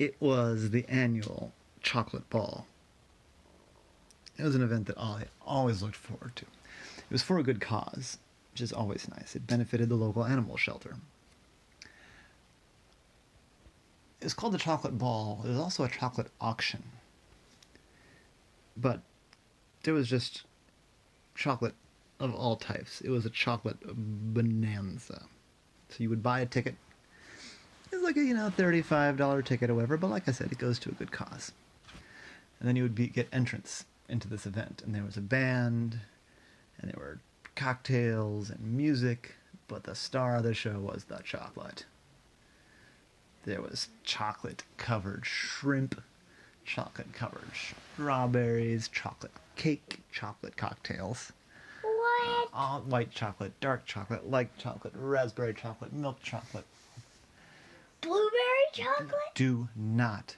It was the annual Chocolate Ball. It was an event that I always looked forward to. It was for a good cause, which is always nice. It benefited the local animal shelter. It was called the Chocolate Ball. Was also a chocolate auction. But there was just chocolate of all types. It was a chocolate bonanza. So you would buy a ticket. It's like a you know thirty-five dollar ticket or whatever. But like I said, it goes to a good cause. And then you would be, get entrance into this event, and there was a band, and there were cocktails and music. But the star of the show was the chocolate. There was chocolate covered shrimp, chocolate covered strawberries, chocolate cake, chocolate cocktails. What? Uh, all white chocolate, dark chocolate, light chocolate, raspberry chocolate, milk chocolate. Blueberry chocolate? Do not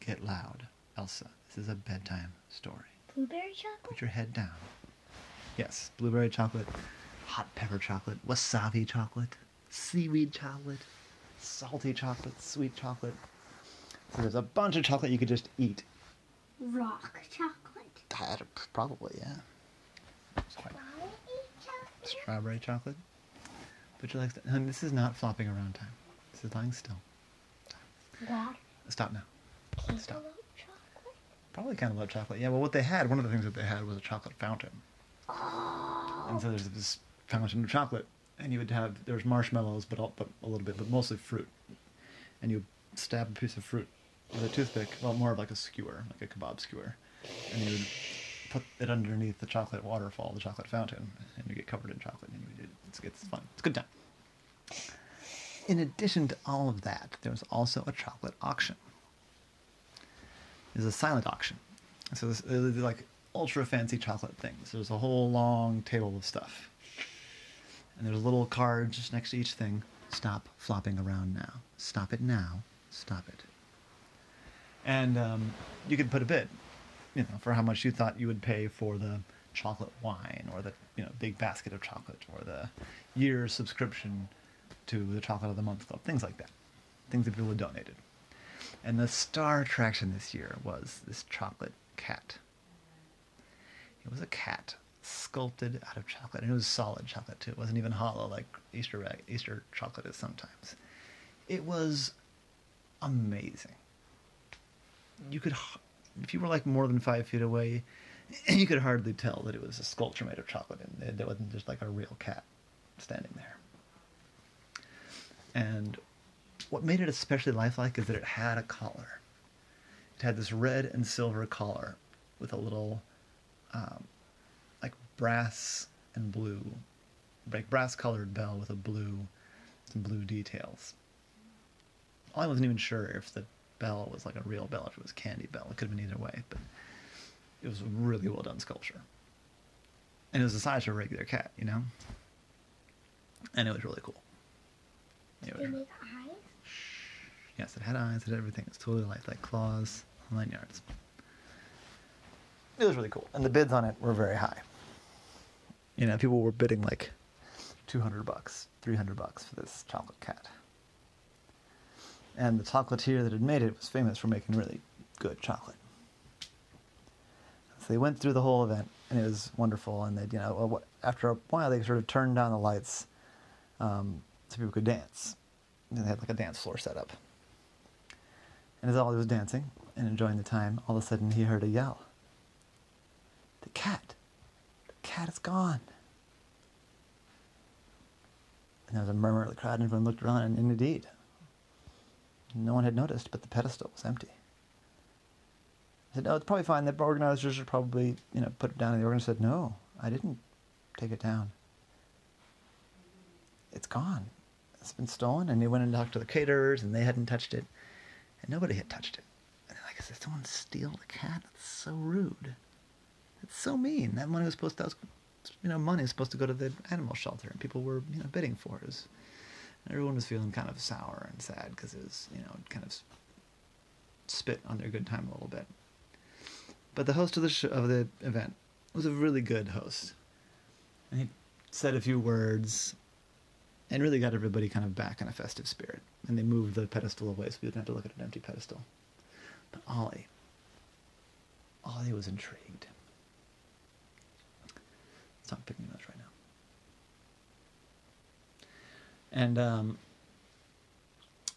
get loud, Elsa. This is a bedtime story. Blueberry chocolate? Put your head down. Yes, blueberry chocolate, hot pepper chocolate, wasabi chocolate, seaweed chocolate, salty chocolate, sweet chocolate. So there's a bunch of chocolate you could just eat. Rock chocolate? That- Probably, yeah. Strawberry chocolate? strawberry chocolate. Would you like honey, this is not flopping around time. This is lying still. Water? Stop now. Cantaloupe Stop. chocolate? Probably kind of love chocolate. Yeah, well, what they had, one of the things that they had was a chocolate fountain. Oh. And so there's this fountain of chocolate, and you would have there's marshmallows, but all, but a little bit, but mostly fruit. And you stab a piece of fruit with a toothpick, well, more of like a skewer, like a kebab skewer, and you would put it underneath the chocolate waterfall, the chocolate fountain, and you get covered in chocolate, and you would, it's it's fun. It's a good time. In addition to all of that, there was also a chocolate auction. It was a silent auction. So this, was like ultra fancy chocolate things. There's a whole long table of stuff. And there's little cards just next to each thing. Stop flopping around now. Stop it now. Stop it. And um, you could put a bid, you know, for how much you thought you would pay for the chocolate wine or the you know big basket of chocolate or the year subscription to the chocolate of the month club, things like that, things that people had donated. And the star attraction this year was this chocolate cat. It was a cat sculpted out of chocolate, and it was solid chocolate too. It wasn't even hollow like Easter egg, Easter chocolate is sometimes. It was amazing. You could, if you were like more than five feet away, you could hardly tell that it was a sculpture made of chocolate, and it wasn't just like a real cat standing there. And what made it especially lifelike is that it had a collar. It had this red and silver collar with a little, um, like brass and blue, like brass colored bell with a blue, some blue details. I wasn't even sure if the bell was like a real bell, or if it was candy bell. It could have been either way, but it was a really well done sculpture. And it was the size of a regular cat, you know? And it was really cool. It They was- make eyes? Yes, it had eyes, it had everything. It's totally lifelike like claws, whole nine yards. It was really cool. And the bids on it were very high. You know, people were bidding like 200 bucks, 300 bucks for this chocolate cat. And the chocolatier that had made it was famous for making really good chocolate. So they went through the whole event, and it was wonderful. And they, you know, after a while, they sort of turned down the lights um, so people could dance. And they had like a dance floor set up. And as Ollie was dancing and enjoying the time, all of a sudden he heard a yell. The cat! The cat is gone! And there was a murmur of the crowd, and everyone looked around, and, and indeed, no one had noticed, but the pedestal was empty. I said, "No, it's probably fine. The organizers should probably, you know, put it down." And the organizer said, "No, I didn't take it down. It's gone. It's been stolen." And they went and talked to the caterers, and they hadn't touched it, and nobody had touched it. And they're like, "Did someone steal the cat? That's so rude. It's so mean. That money was supposed to, you know, money is supposed to go to the animal shelter, and people were, you know, bidding for it. it was, everyone was feeling kind of sour and sad because it was, you know, kind of spit on their good time a little bit. But the host of the sh- of the event was a really good host, and he said a few words, and really got everybody kind of back in a festive spirit. And they moved the pedestal away so we didn't have to look at an empty pedestal. But Ollie, Ollie was intrigued. Stop picking those right now. And um,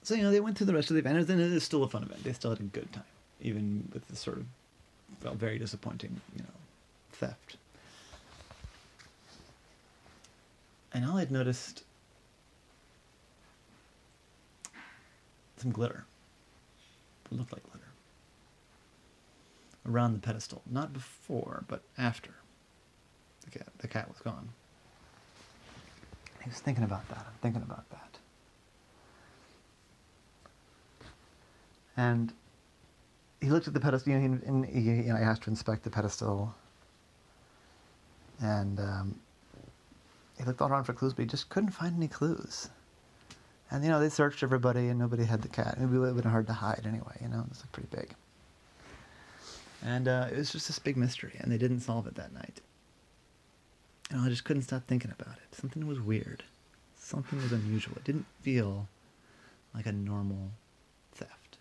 so you know they went through the rest of the event, and it was still a fun event. They still had a good time, even with the sort of felt very disappointing, you know, theft. And Ollie'd noticed some glitter. It looked like glitter around the pedestal, not before, but after the cat. The cat was gone. He was thinking about that. I'm thinking about that. And he looked at the pedestal, you know, and he, you know, asked to inspect the pedestal. And um, he looked all around for clues, but he just couldn't find any clues. And, you know, they searched everybody and nobody had the cat. It would have been hard to hide anyway, you know, it was like pretty big. And uh, it was just this big mystery, and they didn't solve it that night. And I just couldn't stop thinking about it. Something was weird. Something was unusual. It didn't feel like a normal theft.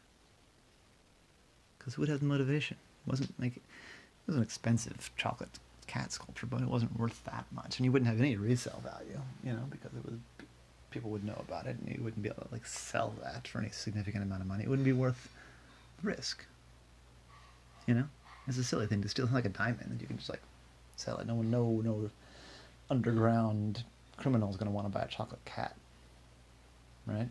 Because who would have the motivation? It wasn't like it was an expensive chocolate cat sculpture, but it wasn't worth that much, and you wouldn't have any resale value, you know, because it was people would know about it, and you wouldn't be able to like sell that for any significant amount of money. It wouldn't be worth the risk. You know, it's a silly thing to steal like a diamond. That you can just like sell it. No one, no, no underground criminal is going to want to buy a chocolate cat, right?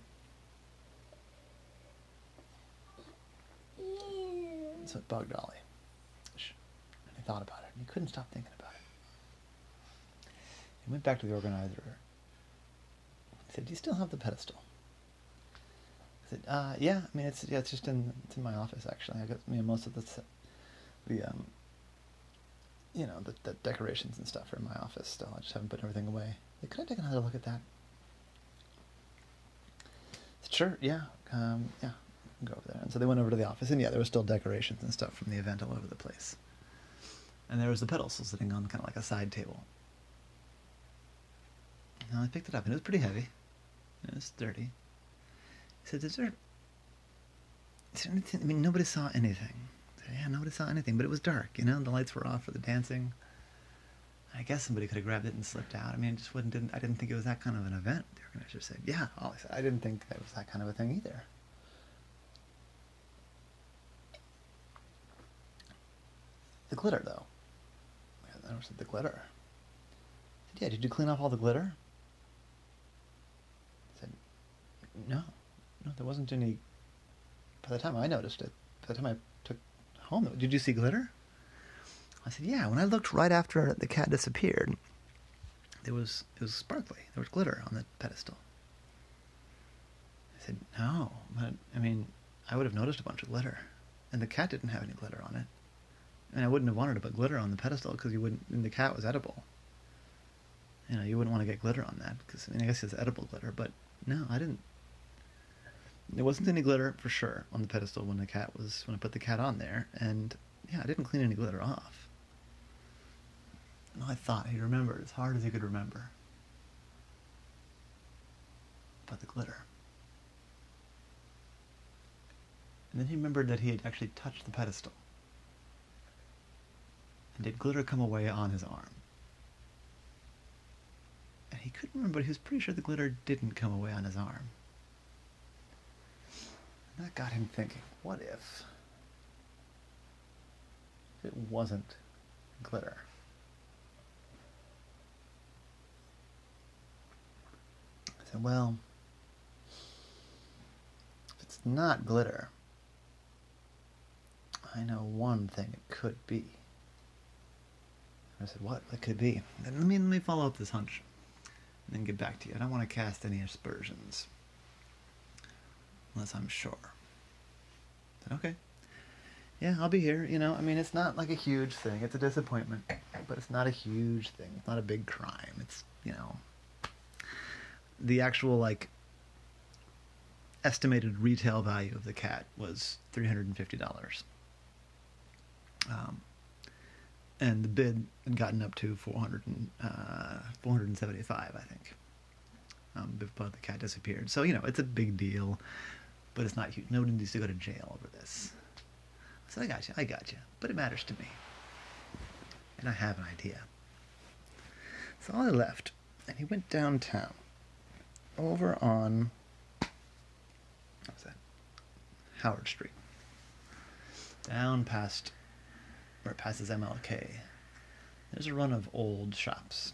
So it bugged Ollie. And he thought about it, and he couldn't stop thinking about it. He went back to the organizer. He said, "Do you still have the pedestal?" I said, uh, "Yeah. I mean, it's yeah, it's just in it's in my office actually. I got you know most of the the um, you know, the, the decorations and stuff are in my office still. I just haven't put everything away. Like, could I take another look at that? Sure, yeah, um, yeah, go over there. And so they went over to the office, and yeah, there was still decorations and stuff from the event all over the place. And there was the pedestal sitting on kind of like a side table. And I picked it up, and it was pretty heavy. It was dirty. He said, "Is there, is there anything? I mean, nobody saw anything." yeah, nobody saw anything, but it was dark, you know, the lights were off for the dancing. I guess somebody could have grabbed it and slipped out. I mean, it just wouldn't, didn't, I didn't think it was that kind of an event. The organizer said, yeah, said, I didn't think it was that kind of a thing either. The glitter, though. I don't said, the glitter. I said, yeah, did you clean off all the glitter? I said, no. No, there wasn't any, by the time I noticed it, by the time I took home. Did you see glitter? I said, yeah. When I looked right after the cat disappeared, there was it was sparkly. There was glitter on the pedestal. I said, no, but I mean, I would have noticed a bunch of glitter, and the cat didn't have any glitter on it, and I wouldn't have wanted to put glitter on the pedestal because you wouldn't. And the cat was edible. You know, you wouldn't want to get glitter on that because I mean, I guess it's edible glitter, but no, I didn't. There wasn't any glitter for sure on the pedestal when the cat was when I put the cat on there, and yeah, I didn't clean any glitter off. And I thought he remembered as hard as he could remember. But the glitter. And then he remembered that he had actually touched the pedestal. And did glitter come away on his arm? And he couldn't remember, but he was pretty sure the glitter didn't come away on his arm. That got him thinking, what if it wasn't glitter? I said, well, if it's not glitter, I know one thing it could be. I said, what? What could be? let me, let me follow up this hunch and then get back to you. I don't want to cast any aspersions unless I'm sure. okay. Yeah, I'll be here. You know, I mean, it's not like a huge thing. It's a disappointment, but it's not a huge thing. It's not a big crime. It's, you know, the actual, like, estimated retail value of the cat was $350. Um, and the bid had gotten up to 400 and, uh, 475, I think. um, before the cat disappeared. So you know it's a big deal, but it's not huge. Nobody needs to go to jail over this. I said, I got you, I got you, but it matters to me, and I have an idea. So I left, and he went downtown, over on that? Howard Street, down past where it passes MLK. There's a run of old shops.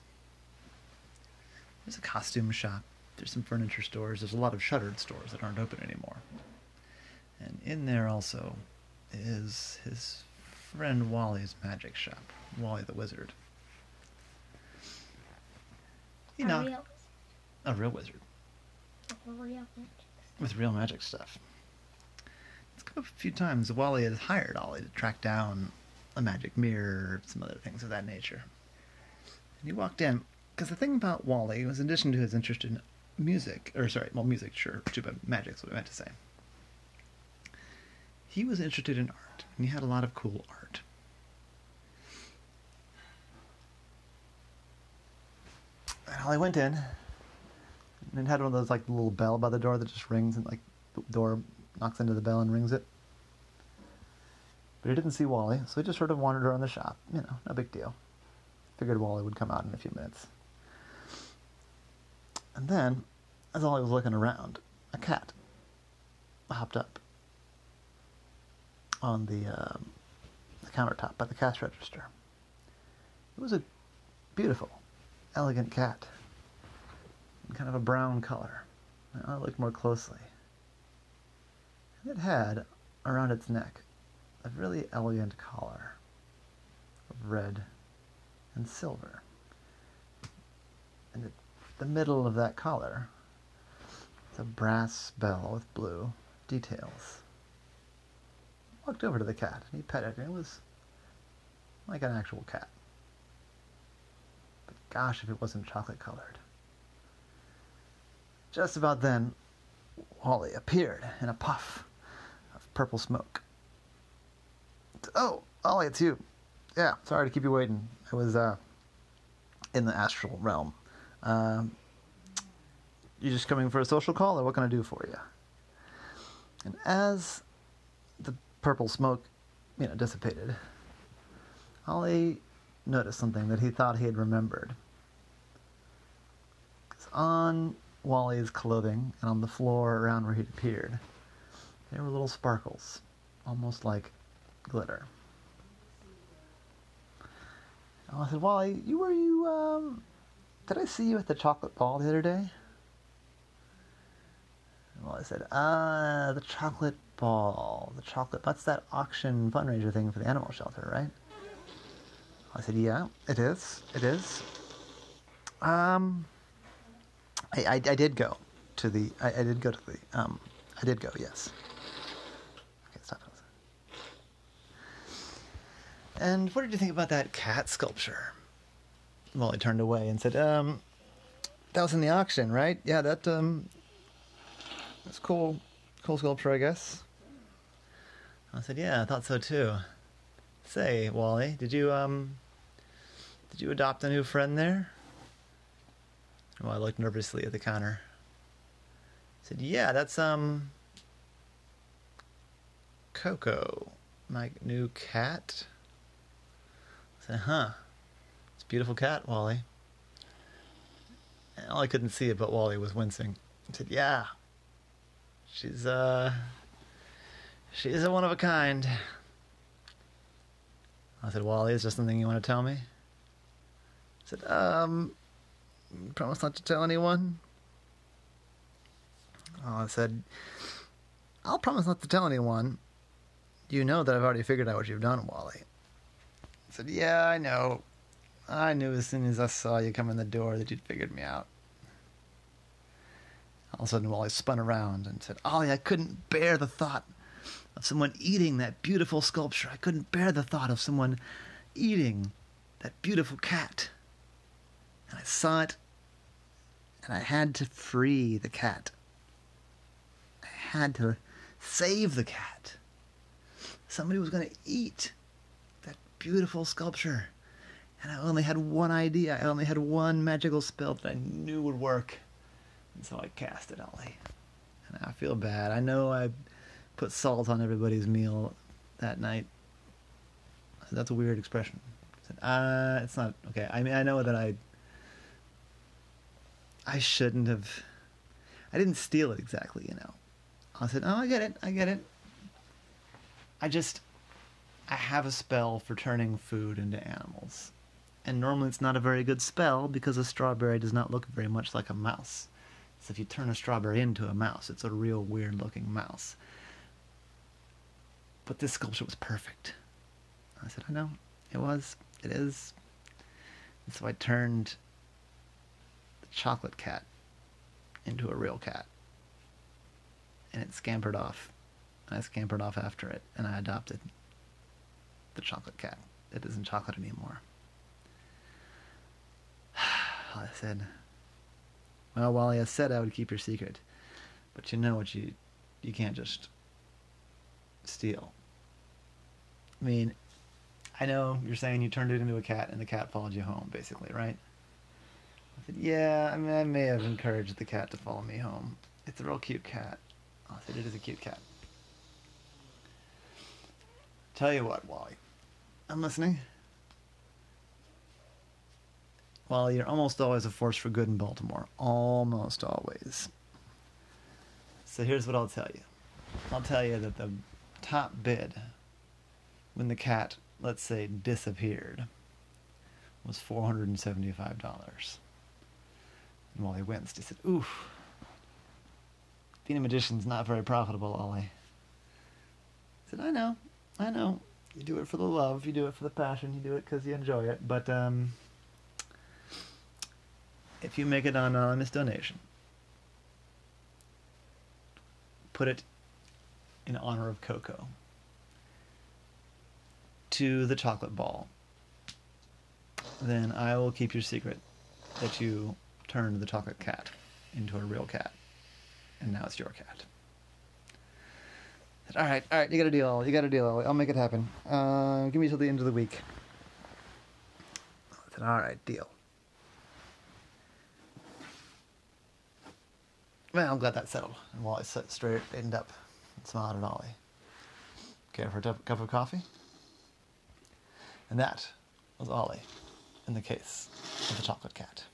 There's a costume shop. There's some furniture stores. There's a lot of shuttered stores that aren't open anymore. And in there also is his friend Wally's magic shop, Wally the Wizard. You A know, real, a real wizard a real with real magic stuff. It's come up a few times. Wally has hired Ollie to track down a magic mirror, some other things of that nature. And he walked in because the thing about Wally was, in addition to his interest in music, or sorry, well, music, sure, too, but magic's what I meant to say. He was interested in art, and he had a lot of cool art. And Ollie went in, and had one of those like little bell by the door that just rings and like the door knocks into the bell and rings it. But he didn't see Wally, so he just sort of wandered around the shop. You know, no big deal. Figured Wally would come out in a few minutes. And then, as I was looking around, a cat hopped up on the, um, the countertop by the cash register. It was a beautiful, elegant cat in kind of a brown color. And I looked more closely. And it had around its neck a really elegant collar of red and silver. The middle of that collar is a brass bell with blue details. Walked over to the cat and he petted it. And it was like an actual cat. But gosh, if it wasn't chocolate colored. Just about then, Wally appeared in a puff of purple smoke. Oh, Ollie, it's you. Yeah, sorry to keep you waiting. I was uh, in the astral realm. Um, you just coming for a social call, or what can I do for you? And as the purple smoke, you know, dissipated, Ollie noticed something that he thought he had remembered. 'Cause on Wally's clothing and on the floor around where he'd appeared, there were little sparkles, almost like glitter. And I said, Wally, you were you um did I see you at the chocolate ball the other day? Well, I said, ah, the chocolate ball. The chocolate, that's that auction fundraiser thing for the animal shelter, right? I said, yeah, it is. It is. Um, I, I, I did go to the, I, I did go to the, um, I did go, yes. Okay, stop. And what did you think about that cat sculpture? Well, I turned away and said, um, that was in the auction, right? Yeah, that, um, that's cool, cool sculpture, I guess. I said, yeah, I thought so too. Say, Wally, did you, um, did you adopt a new friend there? Well, I looked nervously at the counter. I said, yeah, that's, um, Coco, my new cat. I said, huh, beautiful cat, Wally. And Ollie couldn't see it, but Wally was wincing. I said, yeah, she's, uh, she's a one of a kind. I said, Wally, is there something you want to tell me? I said, um, promise not to tell anyone. Oh, I said, I'll promise not to tell anyone. You know that I've already figured out what you've done, Wally. I said, Yeah, I know. I knew as soon as I saw you come in the door that you'd figured me out. All of a sudden, Wally spun around and said, Ollie, I couldn't bear the thought of someone eating that beautiful sculpture. I couldn't bear the thought of someone eating that beautiful cat. And I saw it, and I had to free the cat. I had to save the cat. Somebody was going to eat that beautiful sculpture. And I only had one idea. I only had one magical spell that I knew would work. And so I cast it, Ollie. And I feel bad. I know I put salt on everybody's meal that night. That's a weird expression. Uh, it's not okay. I mean, I know that I I shouldn't have. I didn't steal it exactly, you know. I said, oh, I get it, I get it. I just, I have a spell for turning food into animals. And normally it's not a very good spell because a strawberry does not look very much like a mouse. So if you turn a strawberry into a mouse, it's a real weird looking mouse. But this sculpture was perfect. I said, I know, it was, it is. And so I turned the chocolate cat into a real cat. And it scampered off. I scampered off after it, and I adopted the chocolate cat. It isn't chocolate anymore. I said, Well, Wally, I said I would keep your secret. But you know what you you can't just steal. I mean, I know you're saying you turned it into a cat and the cat followed you home, basically, right? I said, Yeah, I mean, I may have encouraged the cat to follow me home. It's a real cute cat. I said, It is a cute cat. Tell you what, Wally. I'm listening. Well, you're almost always a force for good in Baltimore. Almost always. So here's what I'll tell you. I'll tell you that the top bid when the cat, let's say, disappeared was $475. And Wally winced. He said, Oof. Being a magician's not very profitable, Ollie. I said, I know. I know. You do it for the love, you do it for the passion, you do it because you enjoy it. But um, if you make an anonymous donation, put it in honor of Coco to the chocolate ball, then I will keep your secret that you turned the chocolate cat into a real cat, and now it's your cat. All right, all right, you got a deal. You got a deal. I'll make it happen. Uh, give me till the end of the week. Said, all right, deal. Well, I'm glad that's settled. And Wally sat straight, straightened up, and smiled at Ollie. Care for a cup of coffee? And that was Ollie in the case of the chocolate cat.